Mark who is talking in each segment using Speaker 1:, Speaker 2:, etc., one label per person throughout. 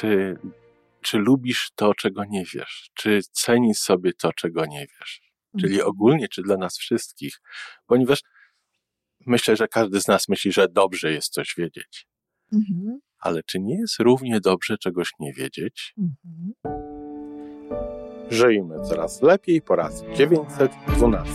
Speaker 1: czy, czy lubisz to, czego nie wiesz? Czy cenisz sobie to, czego nie wiesz? Czyli
Speaker 2: Mhm.
Speaker 1: ogólnie, czy dla nas wszystkich? Ponieważ myślę, że każdy z nas myśli, że dobrze jest coś wiedzieć.
Speaker 2: Mhm.
Speaker 1: Ale czy nie jest równie dobrze czegoś nie wiedzieć?
Speaker 2: Mhm.
Speaker 1: Żyjmy coraz lepiej po raz 912.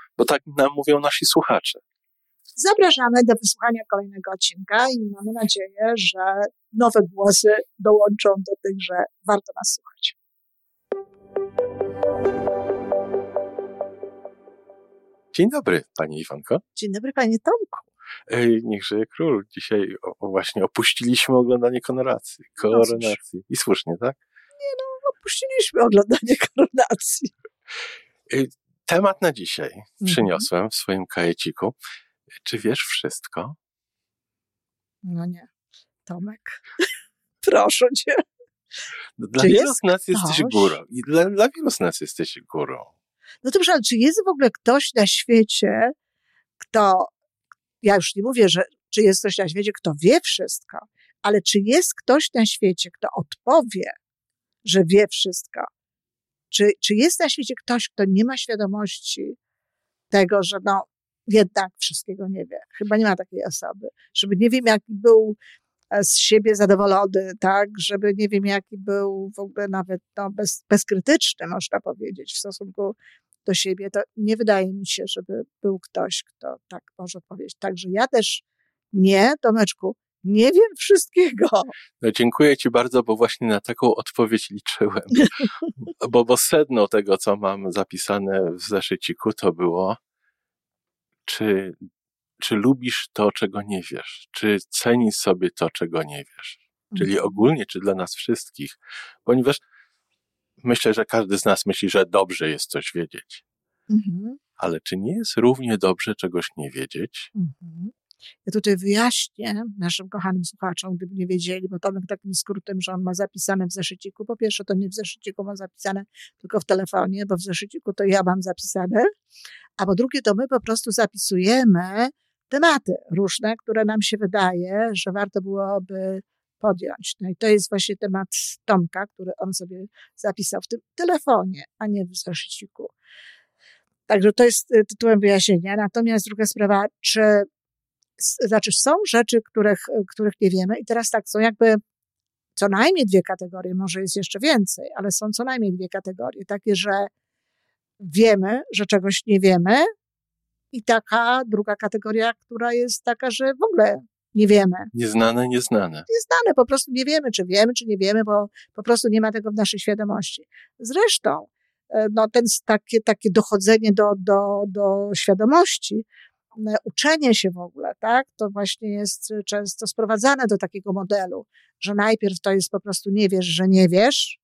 Speaker 1: bo tak nam mówią nasi słuchacze.
Speaker 2: Zapraszamy do wysłuchania kolejnego odcinka i mamy nadzieję, że nowe głosy dołączą do tych, że warto nas słuchać.
Speaker 1: Dzień dobry, Pani Iwonko.
Speaker 2: Dzień dobry, panie Tomku.
Speaker 1: Ej, niech żyje król. Dzisiaj o, o właśnie opuściliśmy oglądanie koronacji. Koronacji. I słusznie, tak?
Speaker 2: Opuściliśmy oglądanie koronacji.
Speaker 1: Ej, Temat na dzisiaj przyniosłem w swoim kajeciku. Czy wiesz wszystko?
Speaker 2: No nie, Tomek. Proszę cię.
Speaker 1: Dla
Speaker 2: Czy
Speaker 1: wielu z nas jesteś
Speaker 2: ktoś?
Speaker 1: górą. I dla, dla wielu z nas jesteś górą.
Speaker 2: No dobrze, ale czy jest w ogóle ktoś na świecie, kto, ja już nie mówię, że czy jest ktoś na świecie, kto wie wszystko, ale czy jest ktoś na świecie, kto odpowie, że wie wszystko? Czy, czy jest na świecie ktoś, kto nie ma świadomości tego, że no jednak wszystkiego nie wie? Chyba nie ma takiej osoby, żeby nie wiem, jaki był e, z siebie zadowolony, tak, żeby nie wiem, jaki był w ogóle nawet no, bez, bezkrytyczny, można powiedzieć, w stosunku do siebie, to nie wydaje mi się, żeby był ktoś, kto tak może odpowiedzieć. Także ja też nie, Tomeczku, nie wiem wszystkiego.
Speaker 1: No, dziękuję Ci bardzo, bo właśnie na taką odpowiedź liczyłem. bo, bo sedno tego, co mam zapisane w zeszyciku, to było, czy, czy lubisz to, czego nie wiesz? Czy cenisz sobie to, czego nie wiesz? Czyli ogólnie, czy dla nas wszystkich? Ponieważ myślę, że każdy z nas myśli, że dobrze jest coś wiedzieć.
Speaker 2: Mhm,
Speaker 1: Ale czy nie jest równie dobrze czegoś nie wiedzieć?
Speaker 2: mhm. Ja tutaj wyjaśnię naszym kochanym słuchaczom, gdyby nie wiedzieli, bo Tomek takim skrótem, że on ma zapisane w zeszyciku. Po pierwsze, to nie w zeszyciku ma zapisane, tylko w telefonie, bo w zeszyciku to ja mam zapisane. A po drugie, to my po prostu zapisujemy tematy różne, które nam się wydaje, że warto byłoby podjąć. No i to jest właśnie temat Tomka, który on sobie zapisał w tym telefonie, a nie w zeszyciku. Także to jest y, tytułem wyjaśnienia. Natomiast druga sprawa, czy znaczy są rzeczy, których, których nie wiemy i teraz tak, są jakby co najmniej dwie kategorie, może jest jeszcze więcej, ale są co najmniej dwie kategorie, takie, że wiemy, że czegoś nie wiemy i taka druga kategoria, która jest taka, że w ogóle nie wiemy.
Speaker 1: Nieznane, nieznane.
Speaker 2: Dane, po prostu nie wiemy, czy wiemy, czy nie wiemy, bo po prostu nie ma tego w naszej świadomości. Zresztą, e, no, ten, takie, takie dochodzenie do, do, do świadomości, uczenie się w ogóle, tak, to właśnie jest e, często sprowadzane do takiego modelu, że najpierw to jest po prostu nie wiesz, że nie wiesz,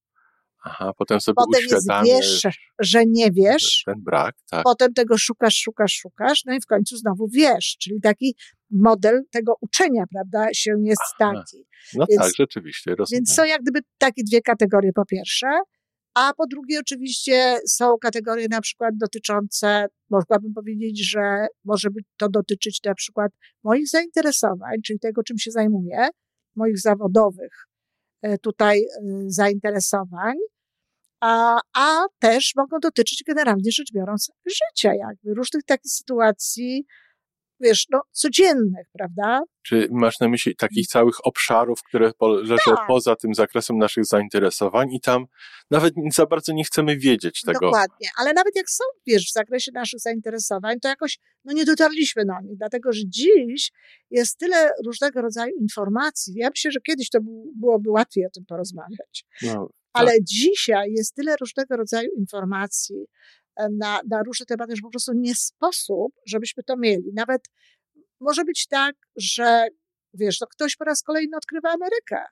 Speaker 1: Aha, potem sobie
Speaker 2: potem
Speaker 1: uświadamiasz
Speaker 2: wiesz, że nie wiesz,
Speaker 1: ten brak, tak.
Speaker 2: potem tego szukasz, szukasz, szukasz, no i w końcu znowu wiesz, czyli taki model tego uczenia, prawda, się jest
Speaker 1: Aha.
Speaker 2: taki.
Speaker 1: No
Speaker 2: więc-
Speaker 1: tak, rzeczywiście, rozumiem.
Speaker 2: Więc są jak gdyby takie dwie kategorie po pierwsze, a po drugie oczywiście są kategorie na przykład dotyczące, mogłabym powiedzieć, że może by to dotyczyć na przykład moich zainteresowań, czyli tego, czym się zajmuję, moich zawodowych e, tutaj e, zainteresowań, a, a też mogą dotyczyć generalnie rzecz biorąc życia, jakby różnych takich sytuacji, wiesz, no codziennych, prawda?
Speaker 1: Czy masz na myśli takich całych obszarów, które leżą
Speaker 2: Tak.
Speaker 1: poza tym zakresem naszych zainteresowań i tam nawet za bardzo nie chcemy wiedzieć tego.
Speaker 2: Dokładnie, ale nawet jak są, wiesz, w zakresie naszych zainteresowań, to jakoś no, nie dotarliśmy do nich, dlatego że dziś jest tyle różnego rodzaju informacji. Ja myślę, że kiedyś to był, byłoby łatwiej o tym porozmawiać,
Speaker 1: No,
Speaker 2: ale dzisiaj jest tyle różnego rodzaju informacji na, na różne tematy, że po prostu nie sposób, żebyśmy to mieli. Nawet może być tak, że wiesz, to ktoś po raz kolejny odkrywa Amerykę.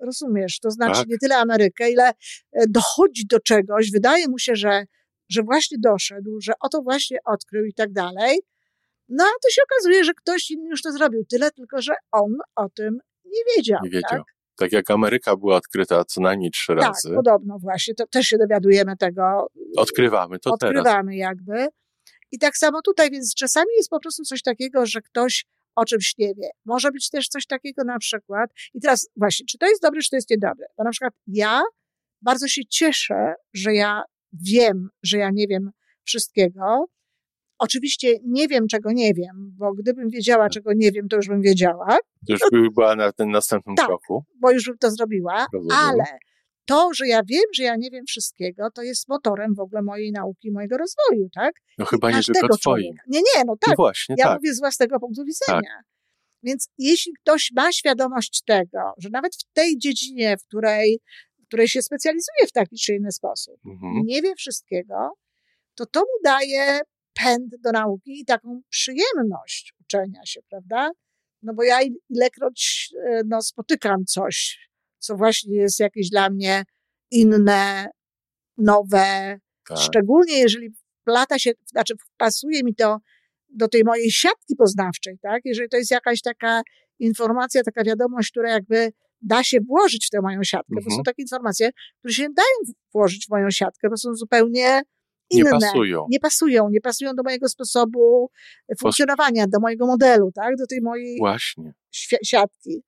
Speaker 2: Rozumiesz? To znaczy
Speaker 1: Tak.
Speaker 2: nie tyle Amerykę, ile e, dochodzi do czegoś, wydaje mu się, że, że właśnie doszedł, że oto właśnie odkrył i tak dalej. No a to się okazuje, że ktoś inny już to zrobił. Tyle tylko, że on o tym nie wiedział.
Speaker 1: Nie wiedział.
Speaker 2: Tak,
Speaker 1: Tak jak Ameryka była odkryta co najmniej trzy
Speaker 2: tak
Speaker 1: razy,
Speaker 2: podobno właśnie. To też się dowiadujemy tego
Speaker 1: odkrywamy to teraz.
Speaker 2: odkrywamy jakby. I tak samo tutaj, więc czasami jest po prostu coś takiego, że ktoś o czymś nie wie. Może być też coś takiego na przykład, i teraz właśnie, czy to jest dobre, czy to jest niedobre? Bo na przykład ja bardzo się cieszę, że ja wiem, że ja nie wiem wszystkiego. Oczywiście nie wiem, czego nie wiem, bo gdybym wiedziała, czego nie wiem, to już bym wiedziała,
Speaker 1: To już by była na tym następnym
Speaker 2: Tak.
Speaker 1: kroku.
Speaker 2: bo już bym to zrobiła,
Speaker 1: Rozumiem.
Speaker 2: ale to, że ja wiem, że ja nie wiem wszystkiego, to jest motorem w ogóle mojej nauki, mojego rozwoju, tak?
Speaker 1: No chyba nie tylko twoim.
Speaker 2: Nie, nie, no
Speaker 1: No
Speaker 2: tak.
Speaker 1: właśnie,
Speaker 2: Ja
Speaker 1: tak.
Speaker 2: mówię z własnego punktu widzenia. Więc jeśli ktoś ma świadomość tego, że nawet w tej dziedzinie, w której, w której się specjalizuje w taki czy inny sposób,
Speaker 1: Mhm.
Speaker 2: nie wie wszystkiego, to to mu daje pęd do nauki i taką przyjemność uczenia się, prawda? No bo ja il- ilekroć e, no, spotykam coś, co właśnie jest jakieś dla mnie inne, nowe,
Speaker 1: Tak.
Speaker 2: Szczególnie jeżeli wplata się, znaczy wpasuje mi to do tej mojej siatki poznawczej, tak? Jeżeli to jest jakaś taka informacja, taka wiadomość, która jakby da się włożyć w tę moją siatkę, bo
Speaker 1: Mhm.
Speaker 2: są takie informacje, które się dają włożyć w moją siatkę, bo są zupełnie
Speaker 1: Nie
Speaker 2: inne.
Speaker 1: pasują.
Speaker 2: Nie pasują, nie pasują do mojego sposobu funkcjonowania, do mojego modelu, tak? Do tej mojej
Speaker 1: Właśnie.
Speaker 2: siatki.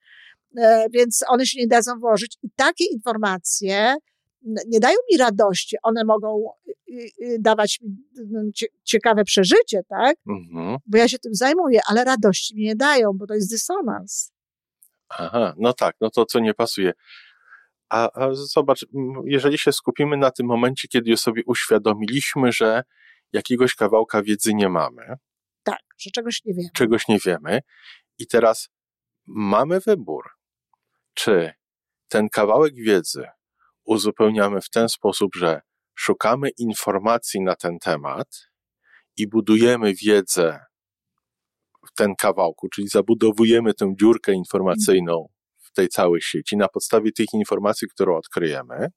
Speaker 2: E, Więc one się nie dadzą włożyć. I takie informacje nie dają mi radości. One mogą y, y, dawać mi cie- ciekawe przeżycie, tak?
Speaker 1: Mhm.
Speaker 2: Bo ja się tym zajmuję, ale radości mi nie dają, bo to jest dysonans.
Speaker 1: Aha, no tak, no to co nie pasuje. A, a zobacz, jeżeli się skupimy na tym momencie, kiedy już sobie uświadomiliśmy, że jakiegoś kawałka wiedzy nie mamy,
Speaker 2: Tak, że czegoś nie wiem.
Speaker 1: czegoś nie wiemy, i teraz mamy wybór, czy ten kawałek wiedzy uzupełniamy w ten sposób, że szukamy informacji na ten temat i budujemy wiedzę w ten kawałku, czyli zabudowujemy tę dziurkę informacyjną tej całej sieci na podstawie tych informacji, które odkryjemy,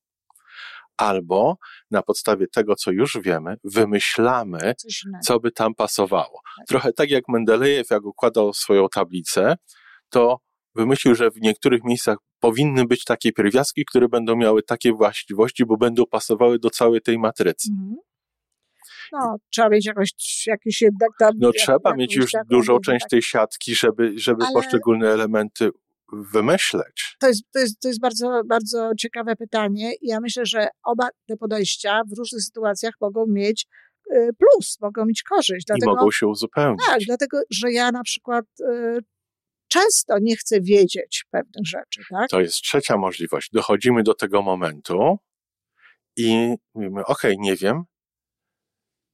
Speaker 1: albo na podstawie tego, co już wiemy, wymyślamy co by tam pasowało. Trochę tak jak Mendelejew, jak układał swoją tablicę, to wymyślił, że w niektórych miejscach powinny być takie pierwiastki, które będą miały takie właściwości, bo będą pasowały do całej tej matrycy.
Speaker 2: Mhm. No, trzeba mieć jakoś, jakiś jednak tam...
Speaker 1: No trzeba mieć już dużą część
Speaker 2: tak.
Speaker 1: tej siatki, żeby, żeby
Speaker 2: Ale-
Speaker 1: poszczególne elementy wymyśleć.
Speaker 2: To jest, to jest, to jest bardzo, bardzo ciekawe pytanie i ja myślę, że oba te podejścia w różnych sytuacjach mogą mieć y, plus, mogą mieć korzyść.
Speaker 1: I
Speaker 2: Dlatego,
Speaker 1: mogą się uzupełnić.
Speaker 2: Tak, dlatego, że ja na przykład y, często nie chcę wiedzieć pewnych rzeczy, tak?
Speaker 1: To jest trzecia możliwość. Dochodzimy do tego momentu i mówimy, okej, nie wiem.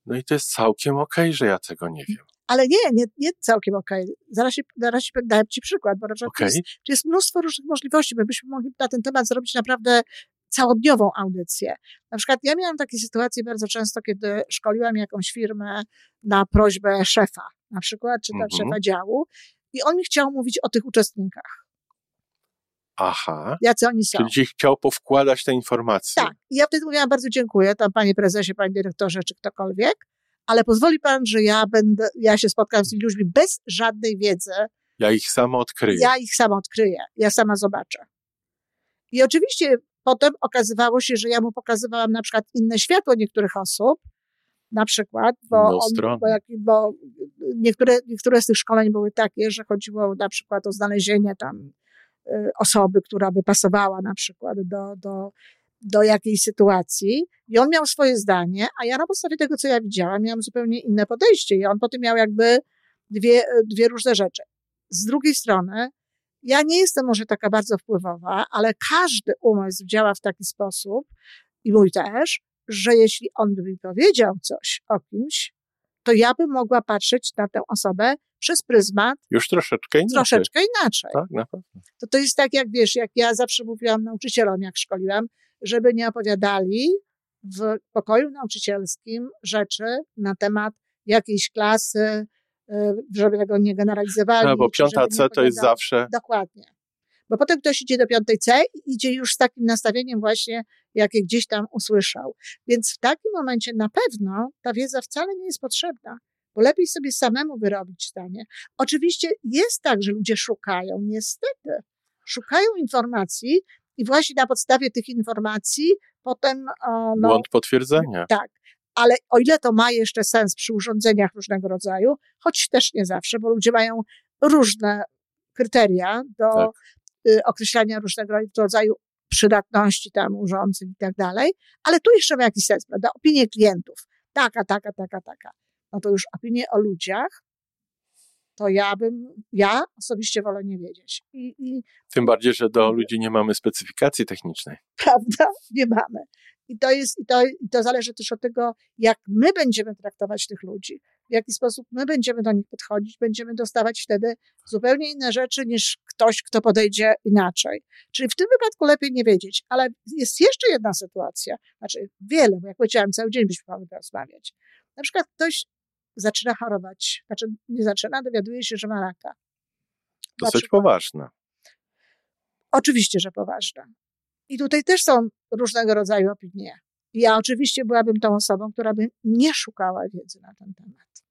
Speaker 1: No i to jest całkiem okej, że ja tego nie wiem.
Speaker 2: Ale nie, nie, nie całkiem okej. Zaraz, się, zaraz ci dam ci przykład, bo na przykład tu jest, tu jest mnóstwo różnych możliwości. My byśmy mogli na ten temat zrobić naprawdę całodniową audycję. Na przykład ja miałam takie sytuacje bardzo często, kiedy szkoliłam jakąś firmę na prośbę szefa, na przykład, czy tam
Speaker 1: Mhm.
Speaker 2: szefa działu, i on mi chciał mówić o tych uczestnikach,
Speaker 1: Aha.
Speaker 2: jacy oni są.
Speaker 1: Czyli ci chciał powkładać te informacje.
Speaker 2: Tak. I ja wtedy mówiłam bardzo dziękuję, tam panie prezesie, panie dyrektorze, czy ktokolwiek, ale pozwoli pan, że ja będę, ja się spotkam z tymi ludźmi bez żadnej wiedzy,
Speaker 1: Ja ich samo odkryję.
Speaker 2: ja ich sama odkryję, ja sama zobaczę. I oczywiście potem okazywało się, że ja mu pokazywałam na przykład inne światło niektórych osób, na przykład, bo, on, bo, jak, bo niektóre, niektóre z tych szkoleń były takie, że chodziło na przykład o znalezienie tam y, osoby, która by pasowała na przykład do, do, do jakiejś sytuacji i on miał swoje zdanie, a ja na podstawie tego, co ja widziałam, miałam zupełnie inne podejście i on potem miał jakby dwie, dwie różne rzeczy. Z drugiej strony, ja nie jestem może taka bardzo wpływowa, ale każdy umysł działa w taki sposób, i mój też, że jeśli on by mi powiedział coś o kimś, to ja bym mogła patrzeć na tę osobę przez pryzmat
Speaker 1: Już troszeczkę inaczej.
Speaker 2: troszeczkę inaczej.
Speaker 1: Tak, na pewno.
Speaker 2: To, to jest tak, jak wiesz, jak ja zawsze mówiłam nauczycielom, jak szkoliłam, żeby nie opowiadali w pokoju nauczycielskim rzeczy na temat jakiejś klasy, żeby tego nie generalizowali.
Speaker 1: No, bo piąta C to jest zawsze.
Speaker 2: Dokładnie. Bo potem ktoś idzie do piątej C i idzie już z takim nastawieniem właśnie, jakie gdzieś tam usłyszał. Więc w takim momencie na pewno ta wiedza wcale nie jest potrzebna, bo lepiej sobie samemu wyrobić stanie. Oczywiście jest tak, że ludzie szukają, niestety. Szukają informacji i właśnie na podstawie tych informacji potem.
Speaker 1: O, no, Błąd potwierdzenia.
Speaker 2: Tak. Ale o ile to ma jeszcze sens przy urządzeniach różnego rodzaju, choć też nie zawsze, bo ludzie mają różne kryteria do tak. Y, określania różnego rodzaju przydatności tam urządzeń i tak dalej, ale tu jeszcze ma jakiś sens, prawda? Opinie klientów. Taka, taka, taka, taka. No to już opinie o ludziach, to ja bym, ja osobiście wolę nie wiedzieć. I,
Speaker 1: i Tym bardziej, że do ludzi nie mamy specyfikacji technicznej.
Speaker 2: Prawda? Nie mamy. I to jest, i to, i to zależy też od tego, jak my będziemy traktować tych ludzi, w jaki sposób my będziemy do nich podchodzić, będziemy dostawać wtedy zupełnie inne rzeczy niż ktoś, kto podejdzie inaczej. Czyli w tym wypadku lepiej nie wiedzieć, ale jest jeszcze jedna sytuacja, znaczy wiele, bo jak powiedziałam, cały dzień byśmy mogli rozmawiać. Na przykład ktoś zaczyna chorować, znaczy nie zaczyna, dowiaduje się, że ma raka.
Speaker 1: Dosyć poważna.
Speaker 2: Oczywiście, że poważna. I tutaj też są różnego rodzaju opinie. Ja oczywiście byłabym tą osobą, która by nie szukała wiedzy na ten temat.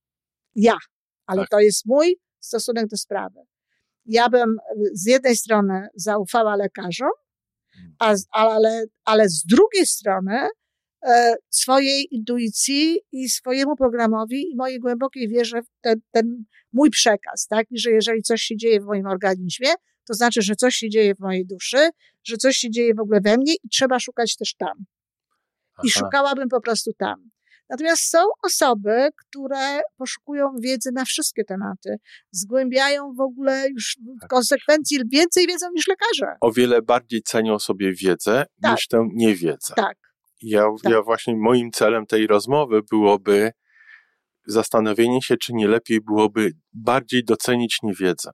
Speaker 2: Ja, ale tak. to jest mój stosunek do sprawy. Ja bym z jednej strony zaufała lekarzom, a, ale, ale z drugiej strony swojej intuicji i swojemu programowi i mojej głębokiej wierze w ten, ten mój przekaz, tak? I że jeżeli coś się dzieje w moim organizmie, to znaczy, że coś się dzieje w mojej duszy, że coś się dzieje w ogóle we mnie i trzeba szukać też tam. Aha. I szukałabym po prostu tam. Natomiast są osoby, które poszukują wiedzy na wszystkie tematy, zgłębiają w ogóle już w tak. konsekwencji więcej wiedzą niż lekarze.
Speaker 1: O wiele bardziej cenią sobie wiedzę tak. niż tę niewiedzę.
Speaker 2: Tak.
Speaker 1: Ja, tak. ja właśnie moim celem tej rozmowy byłoby zastanowienie się, czy nie lepiej byłoby bardziej docenić niewiedzę.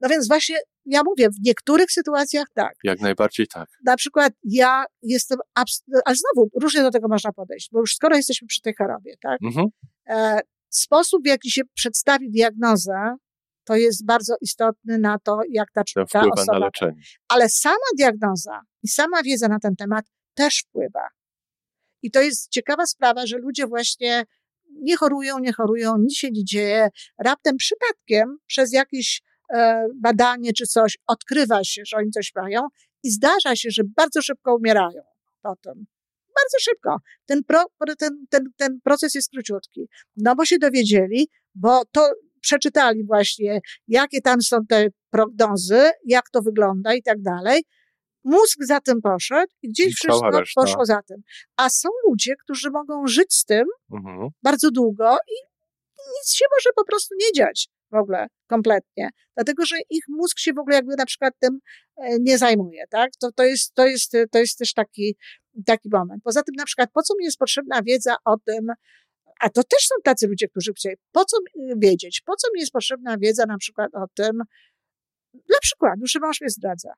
Speaker 2: No więc właśnie ja mówię, w niektórych sytuacjach tak.
Speaker 1: Jak najbardziej tak.
Speaker 2: Na przykład ja jestem, ale znowu różnie do tego można podejść, bo już skoro jesteśmy przy tej chorobie, tak? Mhm. E, sposób, w jaki się przedstawi diagnoza, to jest bardzo istotny na to, jak ta, ta osoba. Na leczenie. Ale sama diagnoza i sama wiedza na ten temat też wpływa. I to jest ciekawa sprawa, że ludzie właśnie nie chorują, nie chorują, nic się nie dzieje. Raptem przypadkiem przez jakiś E, badanie czy coś, odkrywa się, że oni coś mają i zdarza się, że bardzo szybko umierają potem. Bardzo szybko. Ten, pro, ten, ten, ten proces jest króciutki. No bo się dowiedzieli, bo to przeczytali właśnie, jakie tam są te prognozy, jak to wygląda i tak dalej. Mózg za tym poszedł i gdzieś I wszystko poszło za tym. A są ludzie, którzy mogą żyć z tym mhm. bardzo długo i nic się może po prostu nie dziać w ogóle kompletnie, dlatego że ich mózg się w ogóle jakby na przykład tym e, nie zajmuje, tak? To, to, jest, to, jest, to jest też taki, taki moment. Poza tym na przykład po co mi jest potrzebna wiedza o tym, a to też są tacy ludzie, którzy chcieli, po co wiedzieć, po co mi jest potrzebna wiedza na przykład o tym, dla przykładu, że mąż mnie zdradza.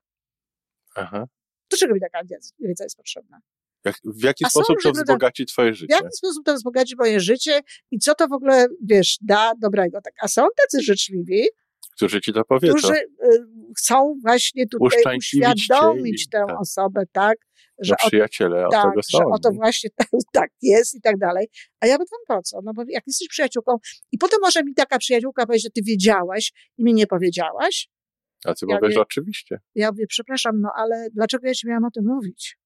Speaker 2: Aha. Do czego mi taka wiedza jest potrzebna?
Speaker 1: Jak, w jaki A sposób to wzbogaci twoje życie?
Speaker 2: W jaki sposób to wzbogaci moje życie i co to w ogóle, wiesz, da dobrego. Tak. A są tacy życzliwi,
Speaker 1: którzy ci to powiedzą.
Speaker 2: Którzy y, chcą właśnie tutaj uświadomić tę tak. osobę, tak?
Speaker 1: Że no przyjaciele
Speaker 2: o, tak,
Speaker 1: są.
Speaker 2: Że oto właśnie tak, tak jest i tak dalej. A ja pytam po co? No bo jak jesteś przyjaciółką i potem może mi taka przyjaciółka powiedzieć, że ty wiedziałaś i mi nie powiedziałaś.
Speaker 1: A ty ja powiesz, wie, oczywiście.
Speaker 2: Ja mówię, przepraszam, no ale dlaczego ja ci miałam o tym mówić?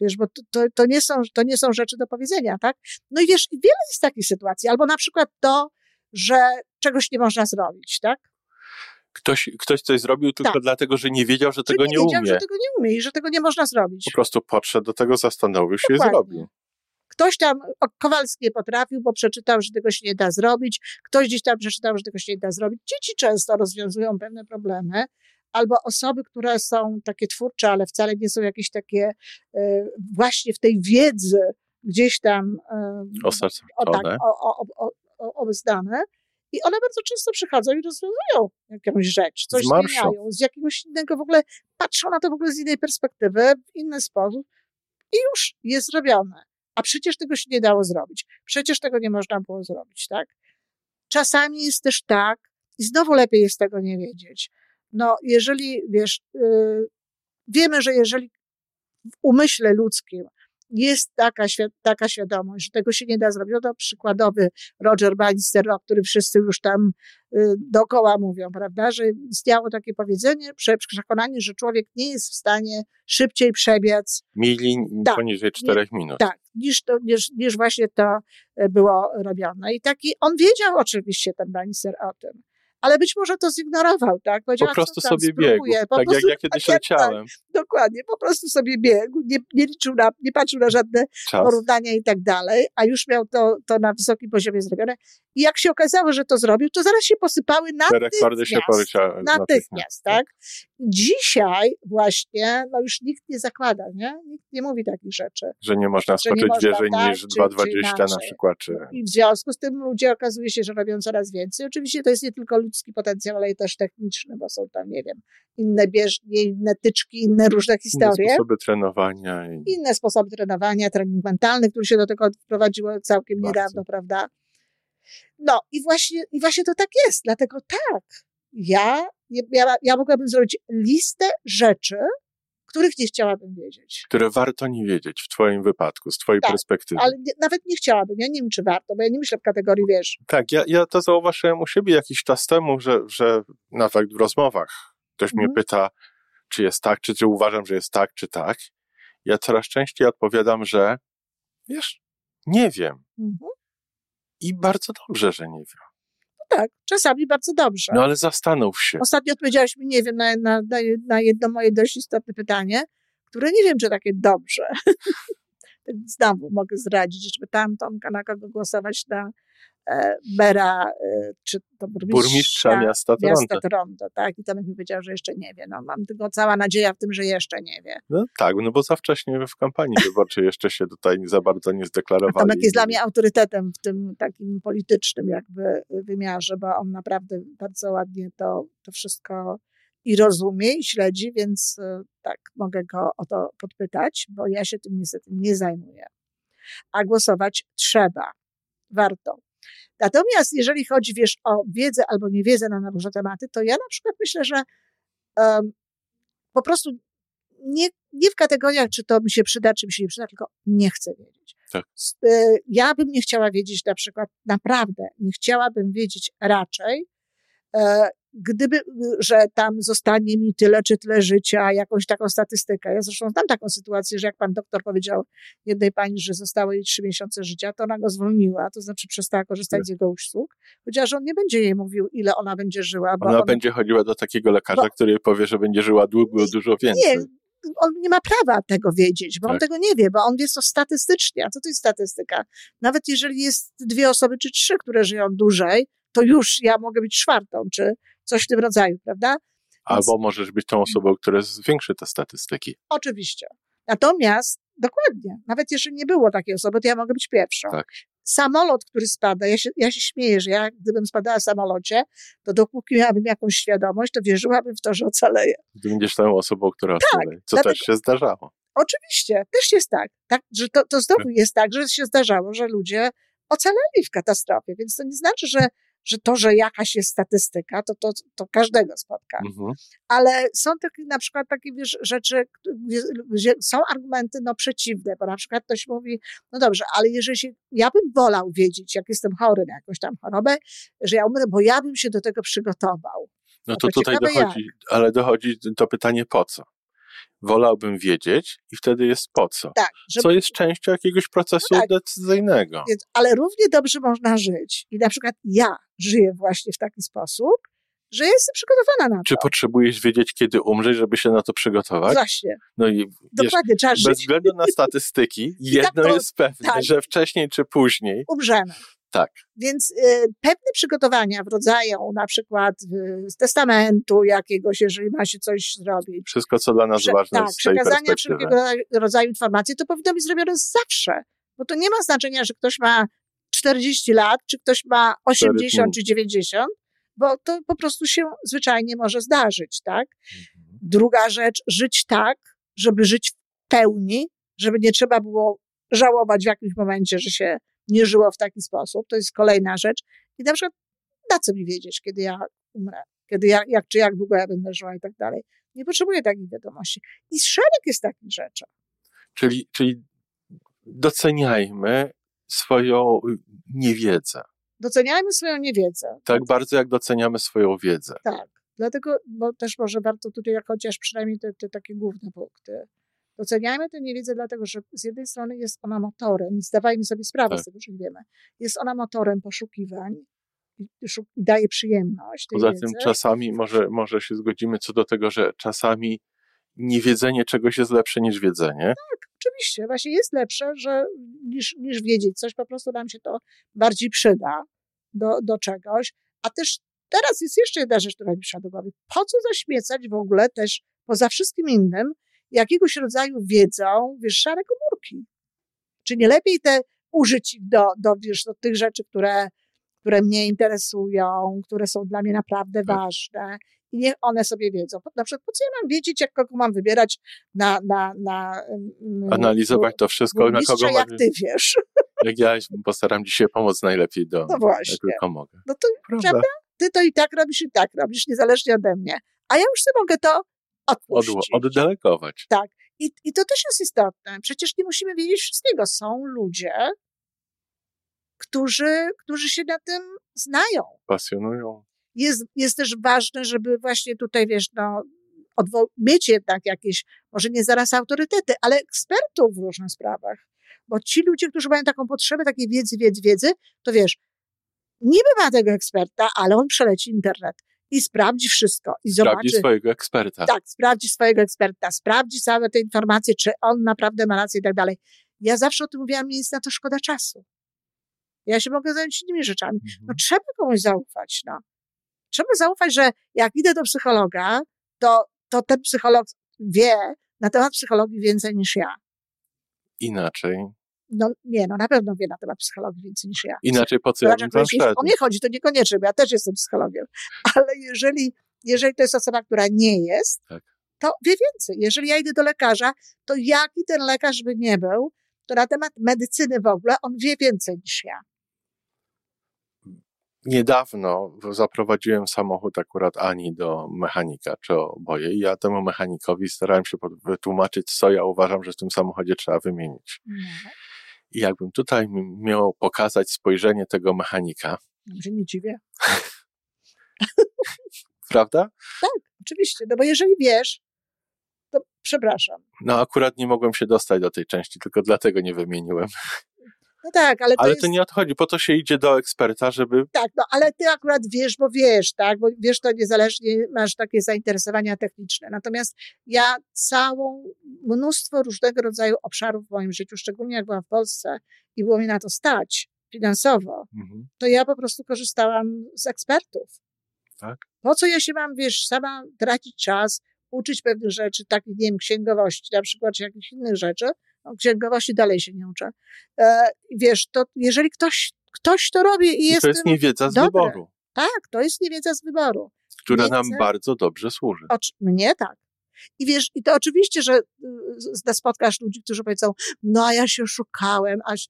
Speaker 2: Wiesz, bo to, to, to, nie są, to nie są rzeczy do powiedzenia, tak? No i wiesz, wiele jest takich sytuacji. Albo na przykład to, że czegoś nie można zrobić, tak?
Speaker 1: Ktoś, ktoś coś zrobił tylko tak. dlatego, że nie wiedział, że tego
Speaker 2: nie,
Speaker 1: nie wiedział, umie.
Speaker 2: że tego nie umie i że tego nie można zrobić.
Speaker 1: Po prostu podszedł do tego, zastanowił się Dokładnie. i zrobił.
Speaker 2: Ktoś tam, Kowalski nie potrafił, bo przeczytał, że tego się nie da zrobić. Ktoś gdzieś tam przeczytał, że tego się nie da zrobić. Dzieci często rozwiązują pewne problemy, albo osoby, które są takie twórcze, ale wcale nie są jakieś takie e, właśnie w tej wiedzy gdzieś tam
Speaker 1: e, o,
Speaker 2: tak, o, o, o, obezdane. I one bardzo często przychodzą i rozwiązują jakąś rzecz, coś zmieniają, z jakiegoś innego w ogóle, patrzą na to w ogóle z innej perspektywy, w inny sposób i już jest zrobione. A przecież tego się nie dało zrobić. Przecież tego nie można było zrobić, tak? czasami jest też tak, i znowu lepiej jest tego nie wiedzieć. No, jeżeli, wiesz, yy, wiemy, że jeżeli w umyśle ludzkim jest taka, taka świadomość, że tego się nie da zrobić. No to przykładowy Roger Bannister, o którym wszyscy już tam y, dookoła mówią, prawda, że istniało takie powiedzenie, przekonanie, że człowiek nie jest w stanie szybciej przebiec.
Speaker 1: Mili tak, poniżej czterech minut.
Speaker 2: Tak, niż, to, niż, niż właśnie to e, było robione. I taki, on wiedział oczywiście ten Bannister o tym ale być może to zignorował, tak?
Speaker 1: Po prostu sobie biegł, tak prostu, jak ja kiedyś tak, leciałem. Tak,
Speaker 2: dokładnie, po prostu sobie biegł, nie, nie liczył na, nie patrzył na żadne Czas. porównania i tak dalej, a już miał to, to na wysokim poziomie zrobione. I jak się okazało, że to zrobił, to zaraz się posypały natychmiast. Te rekordy się poleciały. Natychmiast, tak? Dzisiaj właśnie, no już nikt nie zakłada, nie? Nikt nie mówi takich rzeczy.
Speaker 1: Że nie można skoczyć wyżej tak, niż 2,20 na przykład. Czy...
Speaker 2: I w związku z tym ludzie okazuje się, że robią coraz więcej. Oczywiście to jest nie tylko ludzki potencjał, ale też techniczny, bo są tam, nie wiem, inne bieżnie, inne tyczki, inne różne historie.
Speaker 1: Inne sposoby trenowania.
Speaker 2: I... Inne sposoby trenowania, trening mentalny, który się do tego wprowadziło całkiem Bardzo. niedawno, prawda? No i właśnie, i właśnie to tak jest. Dlatego tak, ja, ja, ja mogłabym zrobić listę rzeczy, których nie chciałabym wiedzieć.
Speaker 1: Które warto nie wiedzieć w Twoim wypadku, z Twojej
Speaker 2: tak,
Speaker 1: perspektywy.
Speaker 2: Ale nie, nawet nie chciałabym. Ja nie wiem, czy warto, bo ja nie myślę w kategorii wiesz.
Speaker 1: Tak, ja, ja to zauważyłem u siebie jakiś czas temu, że, że nawet w rozmowach ktoś mnie mhm. pyta, czy jest tak, czy, czy uważam, że jest tak, czy tak. Ja coraz częściej odpowiadam, że wiesz, nie wiem. Mhm. I bardzo dobrze, że nie wiem.
Speaker 2: No tak, czasami bardzo dobrze.
Speaker 1: No ale zastanów się.
Speaker 2: Ostatnio odpowiedziałeś mi, nie wiem, na, na, na jedno moje dość istotne pytanie, które nie wiem, czy takie dobrze. Znowu mogę zdradzić, że pytałam Tomka, na kogo głosować na mera, e, czy to burmistrza, burmistrza
Speaker 1: miasta Toronto. Miasta
Speaker 2: Toronto, tak? I Tomek mi powiedział, że jeszcze nie wie. No, mam tylko cała nadzieja w tym, że jeszcze nie wie.
Speaker 1: No tak, no bo za wcześnie w kampanii wyborczej jeszcze się tutaj za bardzo nie zdeklarowali. A
Speaker 2: Tomek jest dla mnie autorytetem w tym takim politycznym jakby wymiarze, bo on naprawdę bardzo ładnie to, to wszystko i rozumie i śledzi, więc e, tak, mogę go o to podpytać, bo ja się tym niestety nie zajmuję. A głosować trzeba. Warto. Natomiast jeżeli chodzi, wiesz, o wiedzę albo niewiedzę na różne tematy, to ja na przykład myślę, że um, po prostu nie, nie w kategoriach, czy to mi się przyda, czy mi się nie przyda, tylko nie chcę wiedzieć.
Speaker 1: Tak.
Speaker 2: E, ja bym nie chciała wiedzieć na przykład, naprawdę, nie chciałabym wiedzieć raczej, e, gdyby, że tam zostanie mi tyle czy tyle życia, jakąś taką statystykę. Ja zresztą znam taką sytuację, że jak pan doktor powiedział jednej pani, że zostało jej trzy miesiące życia, to ona go zwolniła, to znaczy przestała korzystać z jego usług. Powiedziała, że on nie będzie jej mówił, ile ona będzie żyła.
Speaker 1: Bo ona, ona będzie chodziła do takiego lekarza, bo... który powie, że będzie żyła długo, dużo więcej.
Speaker 2: Nie, on nie ma prawa tego wiedzieć, bo tak. on tego nie wie, bo on wie to statystycznie. A co to jest statystyka? Nawet jeżeli jest dwie osoby czy trzy, które żyją dłużej, to już ja mogę być czwartą, czy coś w tym rodzaju, prawda?
Speaker 1: Albo Więc, możesz być tą osobą, która zwiększy te statystyki.
Speaker 2: Oczywiście. Natomiast, dokładnie, nawet jeżeli nie było takiej osoby, to ja mogę być pierwszą.
Speaker 1: Tak.
Speaker 2: Samolot, który spada, ja się, ja się śmieję, że ja gdybym spadała w samolocie, to dopóki miałabym jakąś świadomość, to wierzyłabym w to, że ocaleję.
Speaker 1: Ty będziesz tą osobą, która tak, ocaleje, co dlatego, też się zdarzało.
Speaker 2: Oczywiście, też jest tak, tak że to, to znowu tak. jest tak, że się zdarzało, że ludzie ocaleli w katastrofie, więc to nie znaczy, że że to, że jakaś jest statystyka, to, to, to każdego spotka. Mhm. Ale są takie, na przykład takie wiesz, rzeczy, gdzie, są argumenty no, przeciwne, bo na przykład ktoś mówi, no dobrze, ale jeżeli się, ja bym wolał wiedzieć, jak jestem chory na jakąś tam chorobę, że ja umrę, bo ja bym się do tego przygotował.
Speaker 1: No, no to, to tutaj dochodzi, jak. ale dochodzi to pytanie po co? Wolałbym wiedzieć i wtedy jest po co.
Speaker 2: Tak,
Speaker 1: żeby... Co jest częścią jakiegoś procesu no tak. decyzyjnego.
Speaker 2: Więc, ale równie dobrze można żyć. I na przykład ja żyję właśnie w taki sposób, że jestem przygotowana na to.
Speaker 1: Czy potrzebujesz wiedzieć, kiedy umrzeć, żeby się na to przygotować?
Speaker 2: Właśnie.
Speaker 1: No i Dokładnie, wiesz, bez względu na statystyki, jedno tak to, jest pewne, tak. że wcześniej czy później
Speaker 2: umrzemy.
Speaker 1: Tak.
Speaker 2: Więc y, pewne przygotowania w rodzaju na przykład y, testamentu jakiegoś, jeżeli ma się coś zrobić.
Speaker 1: Wszystko, co dla nas Prze- ważne tak, z
Speaker 2: przekazania wszelkiego rodzaju informacji, to powinno być zrobione zawsze. Bo to nie ma znaczenia, że ktoś ma 40 lat, czy ktoś ma 80 czy 90, bo to po prostu się zwyczajnie może zdarzyć, tak? Mhm. Druga rzecz, żyć tak, żeby żyć w pełni, żeby nie trzeba było żałować w jakimś momencie, że się nie żyło w taki sposób. To jest kolejna rzecz. I na przykład na co mi wiedzieć, kiedy ja umrę, kiedy ja, jak, czy jak długo ja będę żyła i tak dalej. Nie potrzebuję takich wiadomości. I szereg jest takich rzeczy.
Speaker 1: Czyli, czyli doceniajmy swoją niewiedzę.
Speaker 2: Doceniajmy swoją niewiedzę.
Speaker 1: Tak bardzo, jak doceniamy swoją wiedzę.
Speaker 2: Tak. Dlatego, bo też może warto tutaj, chociaż przynajmniej te, te takie główne punkty. Doceniajmy tę niewiedzę, dlatego że z jednej strony jest ona motorem, i zdawajmy sobie sprawę tak. z tego, że wiemy. Jest ona motorem poszukiwań i, i daje przyjemność.
Speaker 1: Poza
Speaker 2: wiedzy.
Speaker 1: tym czasami może, może się zgodzimy co do tego, że czasami niewiedzenie czegoś jest lepsze niż wiedzenie.
Speaker 2: Tak, oczywiście. Właśnie jest lepsze, że niż, niż wiedzieć coś, po prostu nam się to bardziej przyda do, do czegoś. A też teraz jest jeszcze jedna rzecz, która mi przyszła do głowy. Po co zaśmiecać w ogóle też poza wszystkim innym jakiegoś rodzaju wiedzą, wiesz, szare komórki? Czy nie lepiej te użyć do, do, wiesz, do tych rzeczy, które, które mnie interesują, które są dla mnie naprawdę tak. ważne i niech one sobie wiedzą. Na przykład, po co ja mam wiedzieć, jak kogo mam wybierać na... na, na
Speaker 1: Analizować to wszystko, na kogo
Speaker 2: jak ty wiesz.
Speaker 1: Jak ja postaram dzisiaj pomóc najlepiej do...
Speaker 2: No właśnie.
Speaker 1: tylko mogę.
Speaker 2: No to, prawda? prawda? Ty to i tak robisz, i tak robisz, niezależnie ode mnie. A ja już sobie mogę to odpuścić.
Speaker 1: Od, oddelegować.
Speaker 2: Tak. I, I to też jest istotne. Przecież nie musimy wiedzieć wszystkiego. Są ludzie, którzy, którzy się na tym znają.
Speaker 1: Pasjonują.
Speaker 2: Jest, jest też ważne, żeby właśnie tutaj, wiesz, no, odwo- mieć jednak jakieś, może nie zaraz autorytety, ale ekspertów w różnych sprawach. Bo ci ludzie, którzy mają taką potrzebę takiej wiedzy, wiedzy, wiedzy, to wiesz, niby ma tego eksperta, ale on przeleci internet i sprawdzi wszystko. I
Speaker 1: sprawdzi
Speaker 2: zobaczy,
Speaker 1: swojego eksperta.
Speaker 2: Tak, sprawdzi swojego eksperta, sprawdzi całe te informacje, czy on naprawdę ma rację i tak dalej. Ja zawsze o tym mówiłam, nie jest na to szkoda czasu. Ja się mogę zająć innymi rzeczami. No mhm. trzeba komuś zaufać, no. Trzeba zaufać, że jak idę do psychologa, to, to ten psycholog wie na temat psychologii więcej niż ja.
Speaker 1: Inaczej.
Speaker 2: No nie, no na pewno wie na temat psychologii więcej niż ja.
Speaker 1: Inaczej po co ja bym tam szedł?
Speaker 2: O mnie chodzi, to niekoniecznie, bo ja też jestem psychologiem. Ale jeżeli, jeżeli to jest osoba, która nie jest, tak. to wie więcej. Jeżeli ja idę do lekarza, to jaki ten lekarz by nie był, to na temat medycyny w ogóle on wie więcej niż ja
Speaker 1: niedawno zaprowadziłem samochód akurat Ani do mechanika, czy oboje, i ja temu mechanikowi starałem się wytłumaczyć, co ja uważam, że w tym samochodzie trzeba wymienić. Mhm. I jakbym tutaj miał pokazać spojrzenie tego mechanika.
Speaker 2: Że nie dziwię.
Speaker 1: Prawda?
Speaker 2: Tak, oczywiście. No bo jeżeli wiesz, to przepraszam.
Speaker 1: No akurat nie mogłem się dostać do tej części, tylko dlatego nie wymieniłem.
Speaker 2: No tak, ale to
Speaker 1: Ale
Speaker 2: jest...
Speaker 1: to nie odchodzi, po to się idzie do eksperta, żeby...
Speaker 2: Tak, no ale ty akurat wiesz, bo wiesz, tak, bo wiesz to niezależnie, masz takie zainteresowania techniczne. Natomiast ja całą, mnóstwo różnego rodzaju obszarów w moim życiu, szczególnie jak byłam w Polsce i było mi na to stać finansowo, mhm. to ja po prostu korzystałam z ekspertów.
Speaker 1: Tak.
Speaker 2: Po co ja się mam, wiesz, sama tracić czas, uczyć pewnych rzeczy, takich, nie wiem, księgowości na przykład, czy jakichś innych rzeczy, księgowości dalej się nie uczę. E, wiesz, to jeżeli ktoś, ktoś to robi i,
Speaker 1: I
Speaker 2: jest.
Speaker 1: To jest niewiedza z
Speaker 2: dobre.
Speaker 1: wyboru.
Speaker 2: Tak, to jest niewiedza z wyboru.
Speaker 1: Która nam bardzo dobrze służy.
Speaker 2: mnie tak. I wiesz, i to oczywiście, że y, spotkasz ludzi, którzy powiedzą, no a ja się szukałem, aż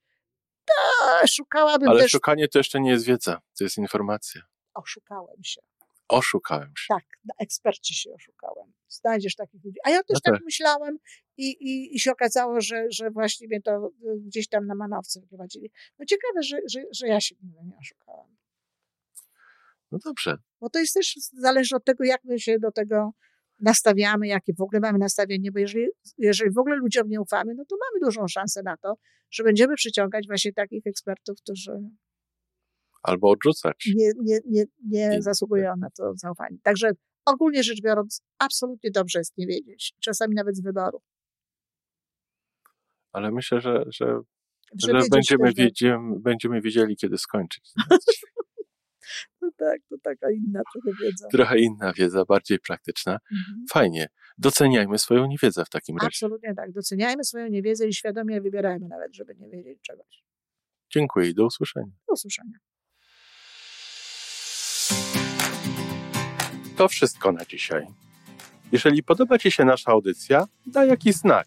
Speaker 2: ta, szukałabym
Speaker 1: Ale
Speaker 2: też...
Speaker 1: szukanie to jeszcze nie jest wiedza, to jest informacja.
Speaker 2: Oszukałem się.
Speaker 1: Oszukałem się.
Speaker 2: Tak, na eksperci się oszukałem. Znajdziesz takich ludzi. A ja też no tak, tak myślałem i, i, i się okazało, że, że właśnie mnie to y, gdzieś tam na manowce wyprowadzili. No ciekawe, że, że, że ja się nie oszukałam.
Speaker 1: No dobrze.
Speaker 2: Bo to jest też, zależy od tego, jak my się do tego nastawiamy, jakie w ogóle mamy nastawienie, bo jeżeli, jeżeli w ogóle ludziom nie ufamy, no to mamy dużą szansę na to, że będziemy przyciągać właśnie takich ekspertów, którzy
Speaker 1: albo odrzucać.
Speaker 2: Nie, nie, nie, nie zasługują na to zaufanie. Także ogólnie rzecz biorąc, absolutnie dobrze jest nie wiedzieć, czasami nawet z wyboru.
Speaker 1: Ale myślę, że, że, że, będziemy, wiedzieli, będziemy wiedzieli, kiedy skończyć.
Speaker 2: No tak, to taka inna trochę wiedza.
Speaker 1: Trochę inna wiedza, bardziej praktyczna. Mhm. Fajnie. Doceniajmy swoją niewiedzę w takim razie.
Speaker 2: Absolutnie tak. Doceniajmy swoją niewiedzę i świadomie wybierajmy nawet, żeby nie wiedzieć czegoś.
Speaker 1: Dziękuję i do usłyszenia.
Speaker 2: Do usłyszenia.
Speaker 1: To wszystko na dzisiaj. Jeżeli podoba Ci się nasza audycja, daj jakiś znak